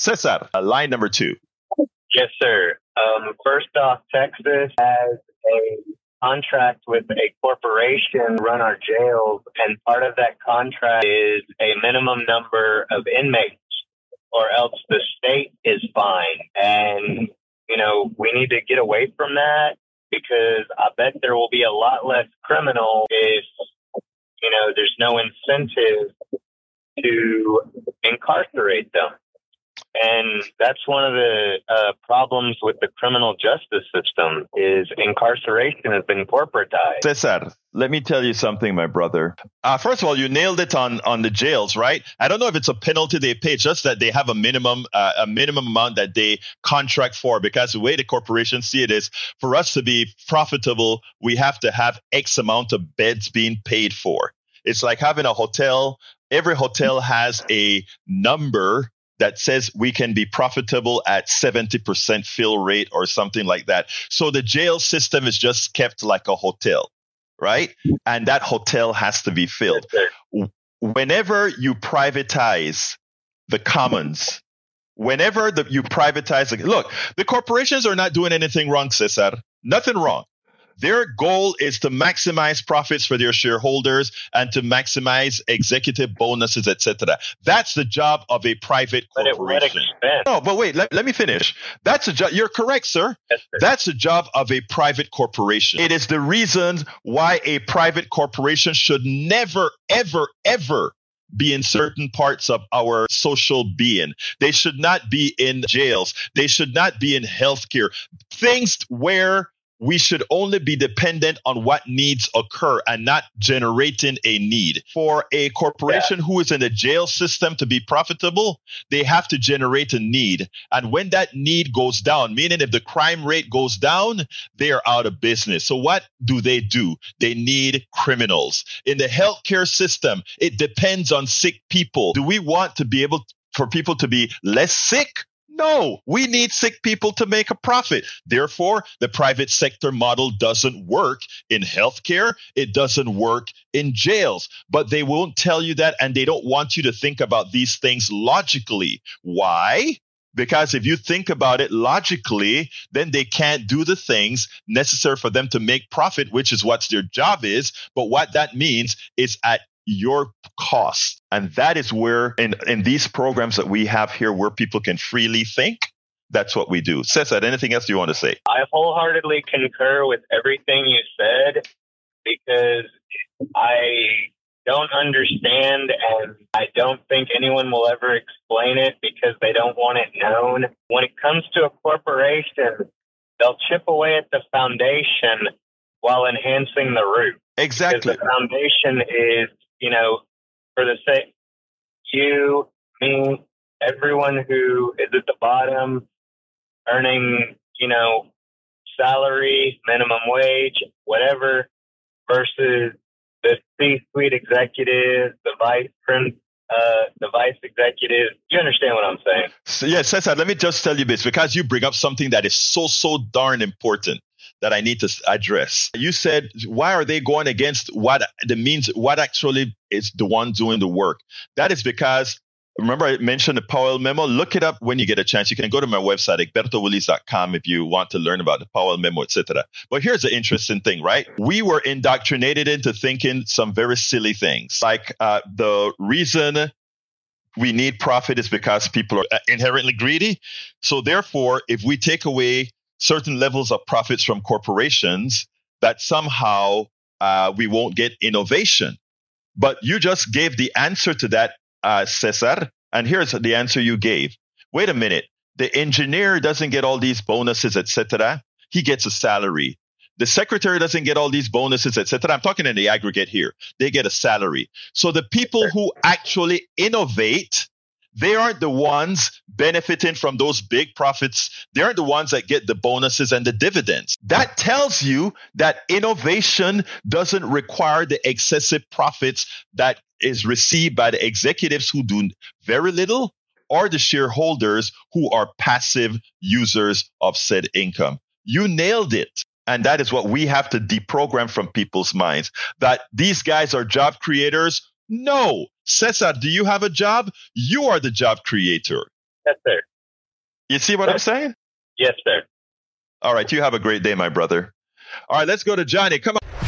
Cesar, uh, line number two. Yes, sir. Um, first off, Texas has a contract with a corporation run our jails, and part of that contract is a minimum number of inmates, or else the state is fine. And, you know, we need to get away from that because I bet there will be a lot less criminal if, you know, there's no incentive to incarcerate them. And that's one of the uh, problems with the criminal justice system is incarceration has been corporatized. Cesar, let me tell you something, my brother. Uh, first of all, you nailed it on on the jails, right? I don't know if it's a penalty they pay, just that they have a minimum uh, a minimum amount that they contract for. Because the way the corporations see it is, for us to be profitable, we have to have X amount of beds being paid for. It's like having a hotel. Every hotel has a number that says we can be profitable at 70% fill rate or something like that. So the jail system is just kept like a hotel, right? And that hotel has to be filled. Whenever you privatize the commons, whenever the, you privatize, look, the corporations are not doing anything wrong, Cesar. Nothing wrong. Their goal is to maximize profits for their shareholders and to maximize executive bonuses, etc. That's the job of a private corporation. No, but wait, let, let me finish. That's a job. You're correct, sir. Yes, sir. That's the job of a private corporation. It is the reason why a private corporation should never, ever, ever be in certain parts of our social being. They should not be in jails. They should not be in healthcare. Things where we should only be dependent on what needs occur and not generating a need. For a corporation yeah. who is in the jail system to be profitable, they have to generate a need. And when that need goes down, meaning if the crime rate goes down, they are out of business. So what do they do? They need criminals. In the healthcare system, it depends on sick people. Do we want to be able for people to be less sick no, we need sick people to make a profit. Therefore, the private sector model doesn't work in healthcare. It doesn't work in jails, but they won't tell you that. And they don't want you to think about these things logically. Why? Because if you think about it logically, then they can't do the things necessary for them to make profit, which is what their job is. But what that means is at your cost. And that is where, in, in these programs that we have here, where people can freely think, that's what we do. Cesar, anything else you want to say? I wholeheartedly concur with everything you said because I don't understand and I don't think anyone will ever explain it because they don't want it known. When it comes to a corporation, they'll chip away at the foundation while enhancing the roof. Exactly. the foundation is you know, for the sake you, me, everyone who is at the bottom earning, you know, salary, minimum wage, whatever, versus the C-suite executive, the vice prin, uh, the vice executive. You understand what I'm saying? So, yeah, let me just tell you this because you bring up something that is so, so darn important that I need to address. You said, why are they going against what the means, what actually is the one doing the work? That is because Remember, I mentioned the Powell memo. Look it up when you get a chance. You can go to my website, egbertowillies.com, if you want to learn about the Powell memo, etc. But here's the interesting thing, right? We were indoctrinated into thinking some very silly things, like uh, the reason we need profit is because people are uh, inherently greedy. So therefore, if we take away certain levels of profits from corporations that somehow uh, we won't get innovation. But you just gave the answer to that, uh, Cesar. And here's the answer you gave. Wait a minute. The engineer doesn't get all these bonuses, etc. He gets a salary. The secretary doesn't get all these bonuses, etc. I'm talking in the aggregate here. They get a salary. So the people who actually innovate they aren't the ones benefiting from those big profits. They aren't the ones that get the bonuses and the dividends. That tells you that innovation doesn't require the excessive profits that is received by the executives who do very little or the shareholders who are passive users of said income. You nailed it. And that is what we have to deprogram from people's minds that these guys are job creators no. Cesar, do you have a job? You are the job creator. Yes, sir. You see what I'm saying? Yes, sir. All right. You have a great day, my brother. All right. Let's go to Johnny. Come on.